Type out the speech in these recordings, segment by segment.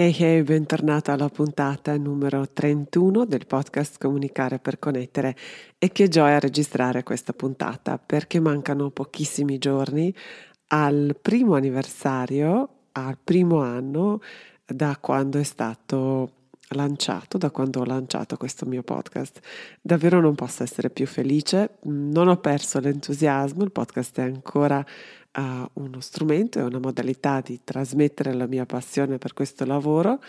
Hey hey, bentornata alla puntata numero 31 del podcast Comunicare per Connettere e che gioia registrare questa puntata perché mancano pochissimi giorni al primo anniversario, al primo anno da quando è stato lanciato, da quando ho lanciato questo mio podcast. Davvero non posso essere più felice, non ho perso l'entusiasmo, il podcast è ancora uh, uno strumento, è una modalità di trasmettere la mia passione per questo lavoro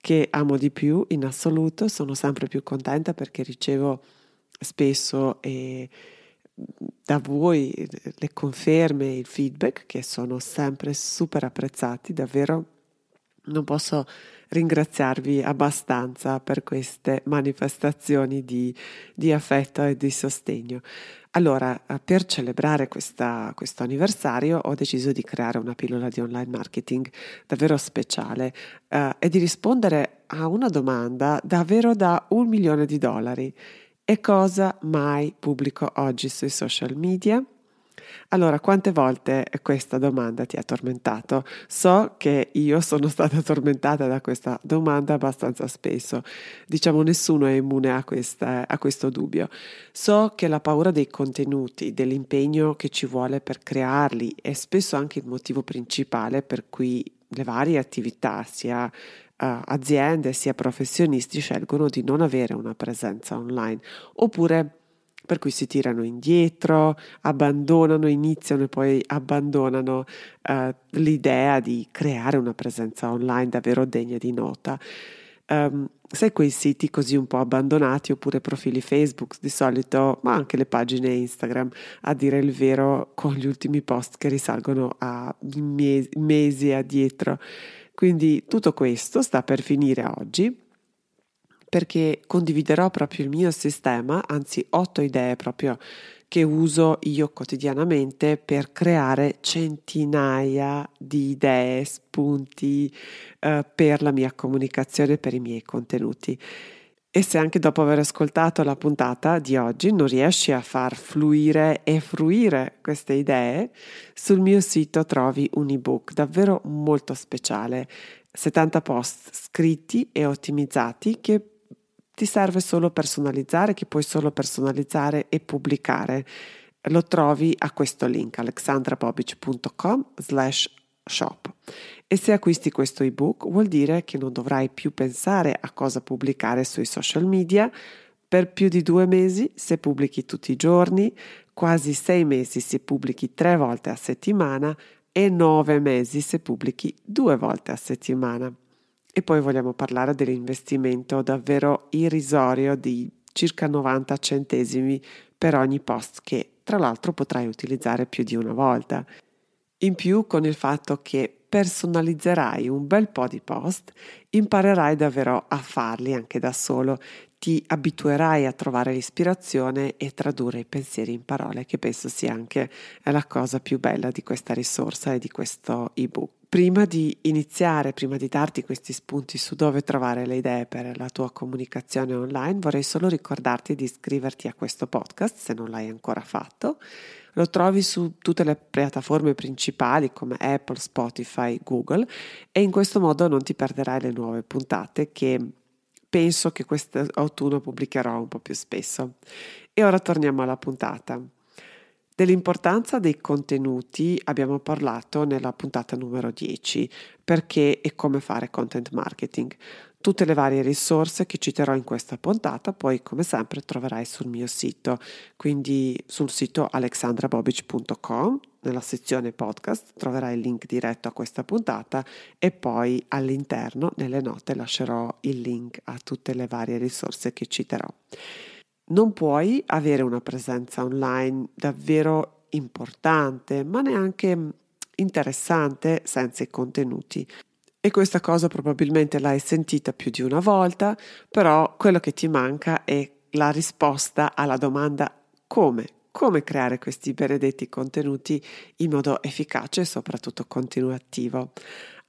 che amo di più in assoluto, sono sempre più contenta perché ricevo spesso e da voi le conferme, il feedback che sono sempre super apprezzati, davvero non posso ringraziarvi abbastanza per queste manifestazioni di, di affetto e di sostegno. Allora, eh, per celebrare questa, questo anniversario ho deciso di creare una pillola di online marketing davvero speciale eh, e di rispondere a una domanda davvero da un milione di dollari. E cosa mai pubblico oggi sui social media? Allora, quante volte questa domanda ti ha tormentato? So che io sono stata tormentata da questa domanda abbastanza spesso. Diciamo, nessuno è immune a, questa, a questo dubbio. So che la paura dei contenuti, dell'impegno che ci vuole per crearli, è spesso anche il motivo principale per cui le varie attività, sia uh, aziende sia professionisti, scelgono di non avere una presenza online oppure per cui si tirano indietro, abbandonano, iniziano e poi abbandonano uh, l'idea di creare una presenza online davvero degna di nota. Um, sai quei siti così un po' abbandonati oppure profili Facebook di solito, ma anche le pagine Instagram, a dire il vero, con gli ultimi post che risalgono a mesi, mesi addietro. Quindi tutto questo sta per finire oggi perché condividerò proprio il mio sistema, anzi otto idee proprio che uso io quotidianamente per creare centinaia di idee, spunti eh, per la mia comunicazione, per i miei contenuti. E se anche dopo aver ascoltato la puntata di oggi non riesci a far fluire e fruire queste idee, sul mio sito trovi un ebook davvero molto speciale, 70 post scritti e ottimizzati che ti serve solo personalizzare, che puoi solo personalizzare e pubblicare. Lo trovi a questo link alexandrabobic.com slash shop. E se acquisti questo ebook vuol dire che non dovrai più pensare a cosa pubblicare sui social media per più di due mesi se pubblichi tutti i giorni, quasi sei mesi se pubblichi tre volte a settimana e nove mesi se pubblichi due volte a settimana. E poi vogliamo parlare dell'investimento davvero irrisorio di circa 90 centesimi per ogni post che tra l'altro potrai utilizzare più di una volta. In più con il fatto che personalizzerai un bel po' di post, imparerai davvero a farli anche da solo, ti abituerai a trovare l'ispirazione e tradurre i pensieri in parole, che penso sia anche la cosa più bella di questa risorsa e di questo ebook. Prima di iniziare, prima di darti questi spunti su dove trovare le idee per la tua comunicazione online, vorrei solo ricordarti di iscriverti a questo podcast se non l'hai ancora fatto. Lo trovi su tutte le piattaforme principali come Apple, Spotify, Google e in questo modo non ti perderai le nuove puntate che penso che quest'autunno pubblicherò un po' più spesso. E ora torniamo alla puntata. Dell'importanza dei contenuti abbiamo parlato nella puntata numero 10, perché e come fare content marketing. Tutte le varie risorse che citerò in questa puntata poi come sempre troverai sul mio sito, quindi sul sito alexandrabobic.com, nella sezione podcast troverai il link diretto a questa puntata e poi all'interno nelle note lascerò il link a tutte le varie risorse che citerò non puoi avere una presenza online davvero importante, ma neanche interessante senza i contenuti. E questa cosa probabilmente l'hai sentita più di una volta, però quello che ti manca è la risposta alla domanda come? Come creare questi benedetti contenuti in modo efficace e soprattutto continuativo.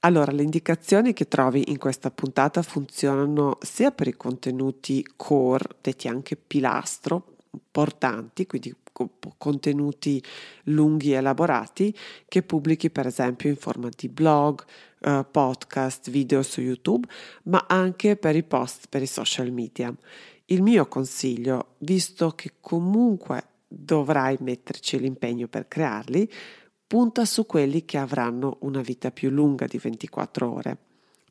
Allora, le indicazioni che trovi in questa puntata funzionano sia per i contenuti core, detti anche pilastro, portanti, quindi contenuti lunghi e elaborati, che pubblichi per esempio in forma di blog, uh, podcast, video su YouTube, ma anche per i post per i social media. Il mio consiglio, visto che comunque dovrai metterci l'impegno per crearli, punta su quelli che avranno una vita più lunga di 24 ore,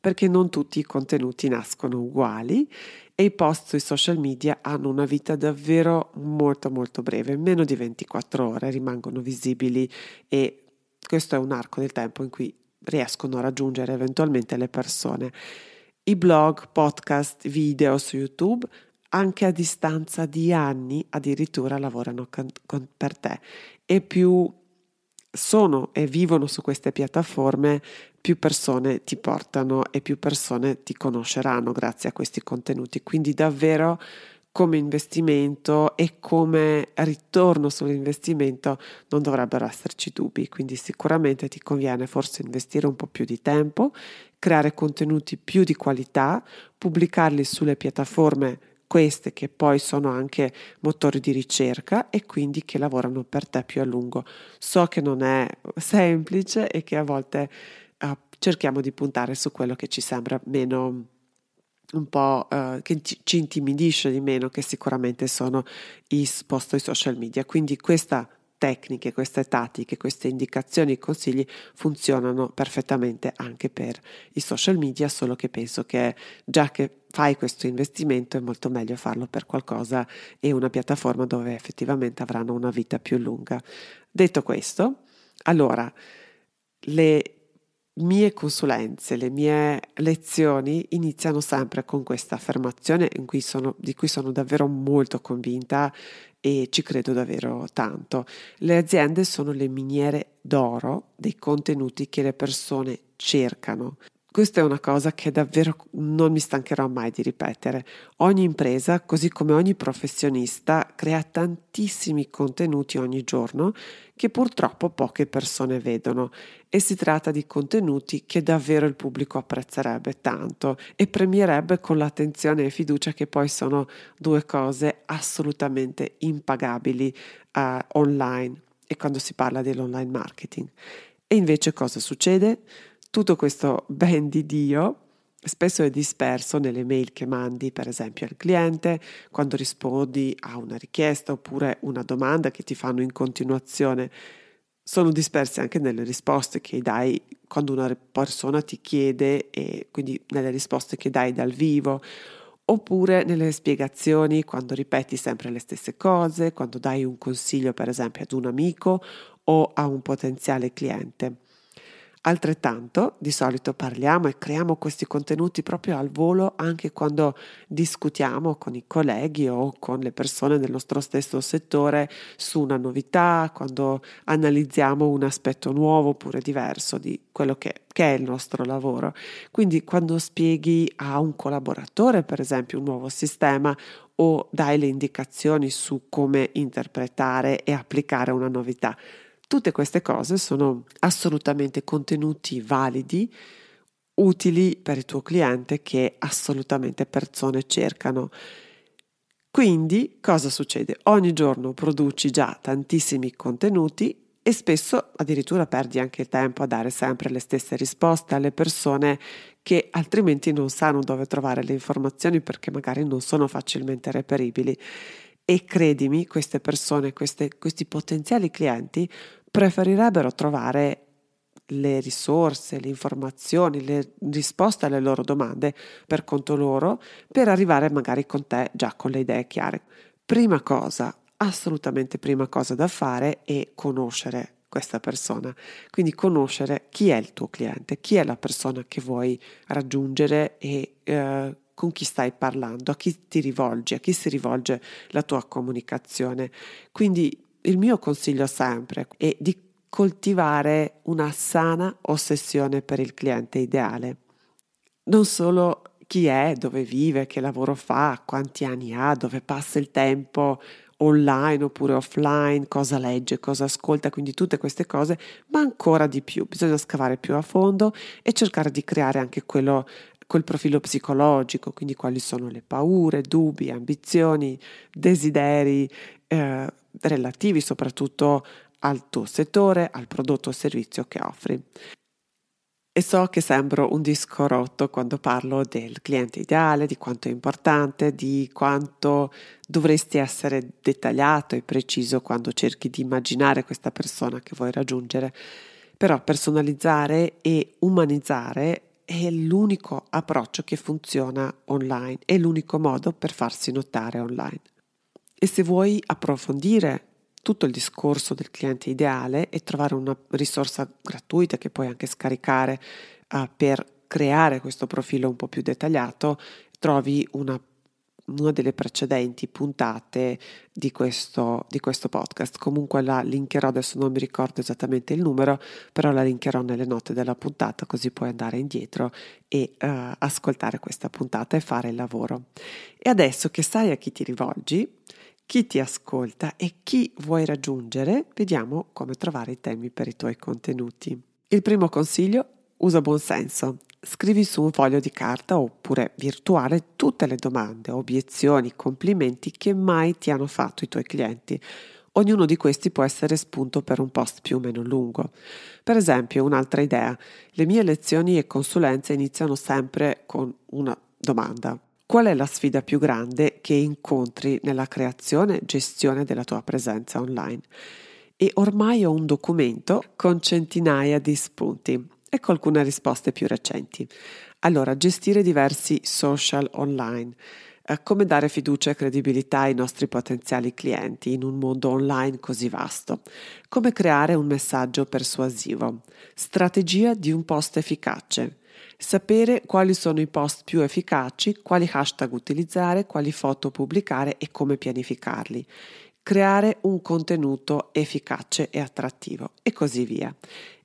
perché non tutti i contenuti nascono uguali e i post sui social media hanno una vita davvero molto molto breve, meno di 24 ore rimangono visibili e questo è un arco del tempo in cui riescono a raggiungere eventualmente le persone. I blog, podcast, video su YouTube anche a distanza di anni addirittura lavorano con, con, per te e più sono e vivono su queste piattaforme, più persone ti portano e più persone ti conosceranno grazie a questi contenuti. Quindi davvero come investimento e come ritorno sull'investimento non dovrebbero esserci dubbi, quindi sicuramente ti conviene forse investire un po' più di tempo, creare contenuti più di qualità, pubblicarli sulle piattaforme queste che poi sono anche motori di ricerca e quindi che lavorano per te più a lungo. So che non è semplice e che a volte uh, cerchiamo di puntare su quello che ci sembra meno un po' uh, che ci, intimidisce di meno, che sicuramente sono i post sui social media. Quindi questa tecniche, queste tattiche, queste indicazioni e consigli funzionano perfettamente anche per i social media, solo che penso che già che fai questo investimento è molto meglio farlo per qualcosa e una piattaforma dove effettivamente avranno una vita più lunga. Detto questo, allora le mie consulenze, le mie lezioni iniziano sempre con questa affermazione cui sono, di cui sono davvero molto convinta e ci credo davvero tanto. Le aziende sono le miniere d'oro dei contenuti che le persone cercano. Questa è una cosa che davvero non mi stancherò mai di ripetere. Ogni impresa, così come ogni professionista, crea tantissimi contenuti ogni giorno che purtroppo poche persone vedono e si tratta di contenuti che davvero il pubblico apprezzerebbe tanto e premierebbe con l'attenzione e fiducia che poi sono due cose assolutamente impagabili uh, online e quando si parla dell'online marketing. E invece cosa succede? Tutto questo ben di Dio spesso è disperso nelle mail che mandi, per esempio, al cliente, quando rispondi a una richiesta oppure una domanda che ti fanno in continuazione. Sono dispersi anche nelle risposte che dai quando una persona ti chiede e quindi nelle risposte che dai dal vivo oppure nelle spiegazioni quando ripeti sempre le stesse cose, quando dai un consiglio per esempio ad un amico o a un potenziale cliente. Altrettanto, di solito parliamo e creiamo questi contenuti proprio al volo anche quando discutiamo con i colleghi o con le persone del nostro stesso settore su una novità, quando analizziamo un aspetto nuovo oppure diverso di quello che, che è il nostro lavoro. Quindi quando spieghi a un collaboratore, per esempio, un nuovo sistema o dai le indicazioni su come interpretare e applicare una novità, Tutte queste cose sono assolutamente contenuti validi, utili per il tuo cliente che assolutamente persone cercano. Quindi cosa succede? Ogni giorno produci già tantissimi contenuti e spesso addirittura perdi anche il tempo a dare sempre le stesse risposte alle persone che altrimenti non sanno dove trovare le informazioni perché magari non sono facilmente reperibili. E credimi, queste persone, queste, questi potenziali clienti preferirebbero trovare le risorse, le informazioni, le risposte alle loro domande per conto loro per arrivare magari con te già con le idee chiare. Prima cosa, assolutamente prima cosa da fare è conoscere questa persona, quindi conoscere chi è il tuo cliente, chi è la persona che vuoi raggiungere e eh, con chi stai parlando, a chi ti rivolgi, a chi si rivolge la tua comunicazione. Quindi il mio consiglio sempre è di coltivare una sana ossessione per il cliente ideale. Non solo chi è, dove vive, che lavoro fa, quanti anni ha, dove passa il tempo online oppure offline, cosa legge, cosa ascolta, quindi tutte queste cose, ma ancora di più. Bisogna scavare più a fondo e cercare di creare anche quello quel profilo psicologico, quindi quali sono le paure, dubbi, ambizioni, desideri eh, relativi soprattutto al tuo settore, al prodotto o servizio che offri. E so che sembro un disco rotto quando parlo del cliente ideale, di quanto è importante, di quanto dovresti essere dettagliato e preciso quando cerchi di immaginare questa persona che vuoi raggiungere. Però personalizzare e umanizzare è l'unico approccio che funziona online, è l'unico modo per farsi notare online. E se vuoi approfondire tutto il discorso del cliente ideale e trovare una risorsa gratuita che puoi anche scaricare uh, per creare questo profilo un po' più dettagliato, trovi una, una delle precedenti puntate di questo, di questo, podcast. Comunque la linkerò, adesso non mi ricordo esattamente il numero, però la linkerò nelle note della puntata così puoi andare indietro e uh, ascoltare questa puntata e fare il lavoro. E adesso che sai a chi ti rivolgi, chi ti ascolta e chi vuoi raggiungere, vediamo come trovare i temi per i tuoi contenuti. Il primo consiglio, usa buon senso. Scrivi su un foglio di carta oppure virtuale tutte le domande, obiezioni, complimenti che mai ti hanno fatto i tuoi clienti. Ognuno di questi può essere spunto per un post più o meno lungo. Per esempio, un'altra idea, le mie lezioni e consulenze iniziano sempre con una domanda. Qual è la sfida più grande che incontri nella creazione e gestione della tua presenza online? E ormai ho un documento con centinaia di spunti. Ecco alcune risposte più recenti. Allora, gestire diversi social online. Eh, come dare fiducia e credibilità ai nostri potenziali clienti in un mondo online così vasto? Come creare un messaggio persuasivo? Strategia di un post efficace sapere quali sono i post più efficaci, quali hashtag utilizzare, quali foto pubblicare e come pianificarli, creare un contenuto efficace e attrattivo e così via.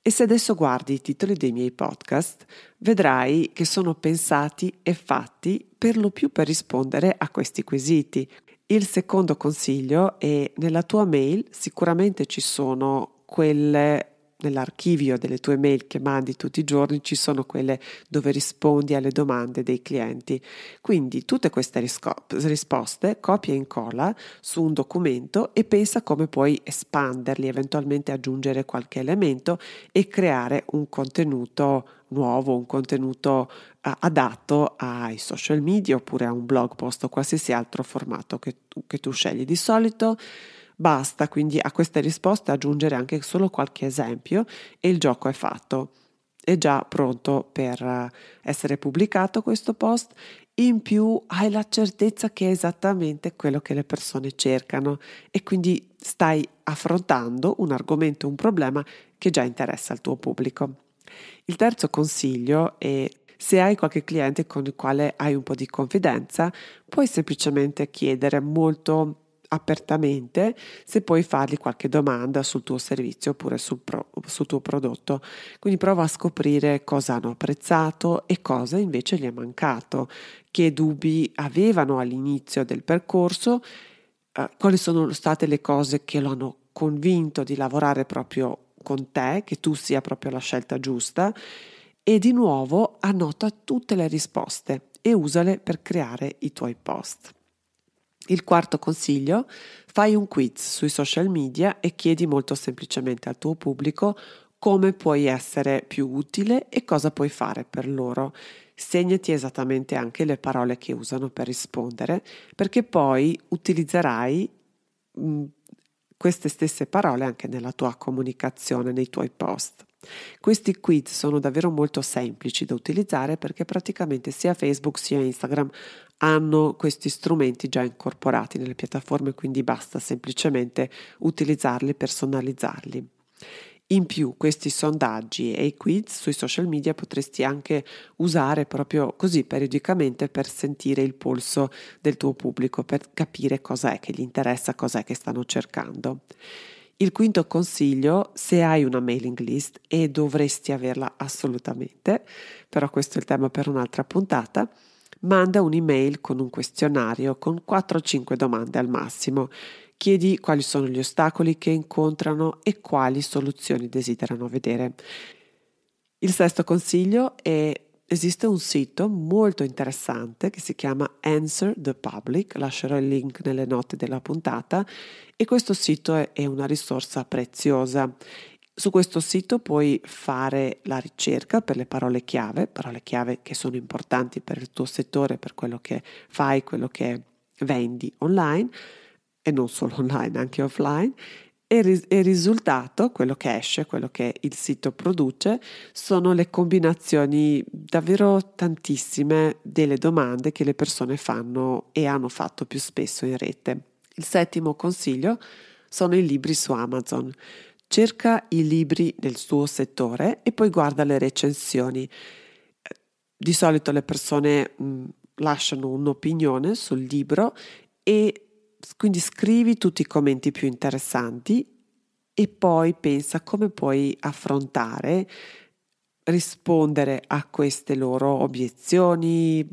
E se adesso guardi i titoli dei miei podcast, vedrai che sono pensati e fatti per lo più per rispondere a questi quesiti. Il secondo consiglio è nella tua mail sicuramente ci sono quelle nell'archivio delle tue mail che mandi tutti i giorni ci sono quelle dove rispondi alle domande dei clienti. Quindi tutte queste risposte copia e incolla su un documento e pensa come puoi espanderli, eventualmente aggiungere qualche elemento e creare un contenuto nuovo, un contenuto uh, adatto ai social media oppure a un blog post o qualsiasi altro formato che, che tu scegli. Di solito Basta quindi a queste risposte aggiungere anche solo qualche esempio e il gioco è fatto. È già pronto per eh, essere pubblicato questo post. In più hai la certezza che è esattamente quello che le persone cercano e quindi stai affrontando un argomento, un problema che già interessa al tuo pubblico. Il terzo consiglio è se hai qualche cliente con il quale hai un po' di confidenza, puoi semplicemente chiedere molto apertamente se puoi fargli qualche domanda sul tuo servizio oppure sul, pro, sul, tuo prodotto. Quindi prova a scoprire cosa hanno apprezzato e cosa invece gli è mancato, che dubbi avevano all'inizio del percorso, eh, quali sono state le cose che lo hanno convinto di lavorare proprio con te, che tu sia proprio la scelta giusta e di nuovo annota tutte le risposte e usale per creare i tuoi post. Il quarto consiglio, fai un quiz sui social media e chiedi molto semplicemente al tuo pubblico come puoi essere più utile e cosa puoi fare per loro. Segnati esattamente anche le parole che usano per rispondere, perché poi utilizzerai mm, queste stesse parole anche nella tua comunicazione, nei tuoi post. Questi quiz sono davvero molto semplici da utilizzare perché praticamente sia Facebook sia Instagram hanno questi strumenti già incorporati nelle piattaforme, quindi basta semplicemente utilizzarli e personalizzarli. In più, questi sondaggi e i quiz sui social media potresti anche usare proprio così periodicamente per sentire il polso del tuo pubblico, per capire cosa è che gli interessa, cosa è che stanno cercando. Il quinto consiglio, se hai una mailing list e dovresti averla assolutamente, però questo è il tema per un'altra puntata, manda un'email con un questionario con 4-5 domande al massimo Chiedi quali sono gli ostacoli che incontrano e quali soluzioni desiderano vedere. Il sesto consiglio è esiste un sito molto interessante che si chiama Answer the Public, lascerò il link nelle note della puntata e questo sito è, una risorsa preziosa. Su questo sito puoi fare la ricerca per le parole chiave, parole chiave che sono importanti per il tuo settore, per quello che fai, quello che vendi online e non solo online, anche offline. E il risultato, quello che esce, quello che il sito produce, sono le combinazioni davvero tantissime delle domande che le persone fanno e hanno fatto più spesso in rete. Il settimo consiglio sono i libri su Amazon. Cerca i libri del suo settore e poi guarda le recensioni. Di solito le persone mh, lasciano un'opinione sul libro e quindi scrivi tutti i commenti più interessanti e poi pensa come puoi affrontare, rispondere a queste loro obiezioni,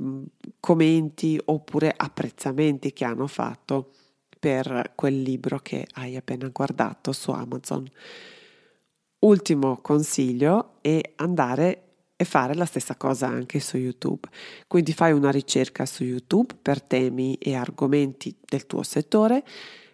commenti oppure apprezzamenti che hanno fatto per quel libro che hai appena guardato su Amazon. Ultimo consiglio è andare e fare la stessa cosa anche su YouTube. Quindi fai una ricerca su YouTube per temi e argomenti del tuo settore,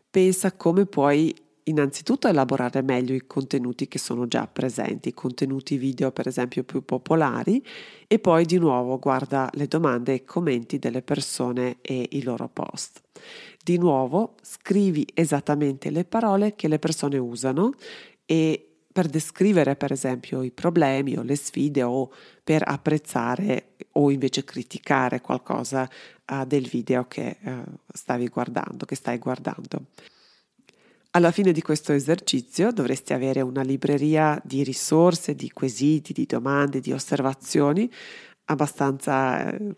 pensa come puoi innanzitutto elaborare meglio i contenuti che sono già presenti, contenuti video per esempio più popolari e poi di nuovo guarda le domande e commenti delle persone e i loro post. Di nuovo scrivi esattamente le parole che le persone usano e per descrivere per esempio i problemi o le sfide o per apprezzare o invece criticare qualcosa uh, del video che uh, stavi guardando, che stai guardando. Alla fine di questo esercizio dovresti avere una libreria di risorse, di quesiti, di domande, di osservazioni abbastanza eh,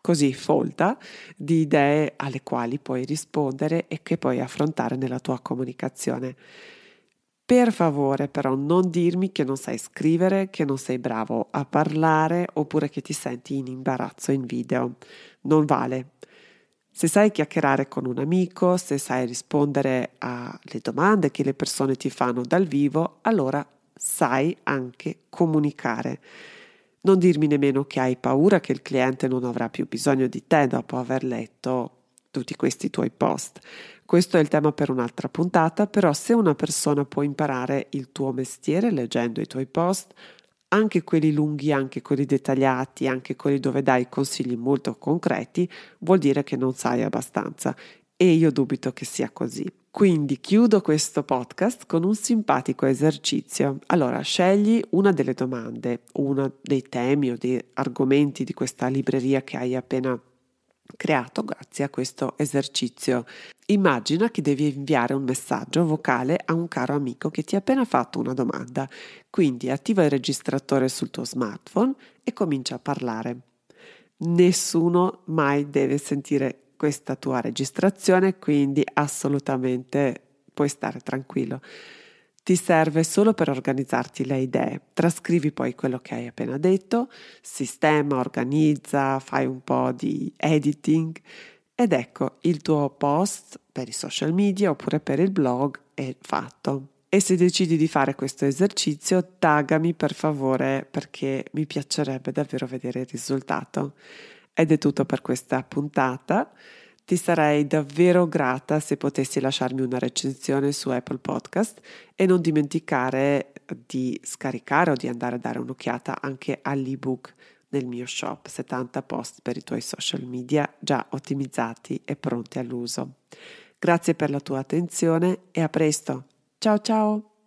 così folta di idee alle quali puoi rispondere e che puoi affrontare nella tua comunicazione. Per favore, però, non dirmi che non sai scrivere, che non sei bravo a parlare oppure che ti senti in imbarazzo in video. Non vale. Se sai chiacchierare con un amico, se sai rispondere alle domande che le persone ti fanno dal vivo, allora sai anche comunicare. Non dirmi nemmeno che hai paura che il cliente non avrà più bisogno di te dopo aver letto tutti questi tuoi post. Questo è il tema per un'altra puntata, però se una persona può imparare il tuo mestiere leggendo i tuoi post, anche quelli lunghi, anche quelli dettagliati, anche quelli dove dai consigli molto concreti, vuol dire che non sai abbastanza e io dubito che sia così. Quindi chiudo questo podcast con un simpatico esercizio. Allora, scegli una delle domande, uno dei temi o dei argomenti di questa libreria che hai appena creato grazie a questo esercizio. Immagina che devi inviare un messaggio vocale a un caro amico che ti ha appena fatto una domanda, quindi attiva il registratore sul tuo smartphone e comincia a parlare. Nessuno mai deve sentire questa tua registrazione, quindi assolutamente puoi stare tranquillo ti serve solo per organizzarti le idee. Trascrivi poi quello che hai appena detto, sistema, organizza, fai un po' di editing ed ecco il tuo post per i social media oppure per il blog è fatto. E se decidi di fare questo esercizio, taggami per favore perché mi piacerebbe davvero vedere il risultato. Ed è tutto per questa puntata. Ti sarei davvero grata se potessi lasciarmi una recensione su Apple Podcast e non dimenticare di scaricare o di andare a dare un'occhiata anche all'ebook nel mio shop 70 post per i tuoi social media già ottimizzati e pronti all'uso. Grazie per la tua attenzione e a presto. Ciao ciao!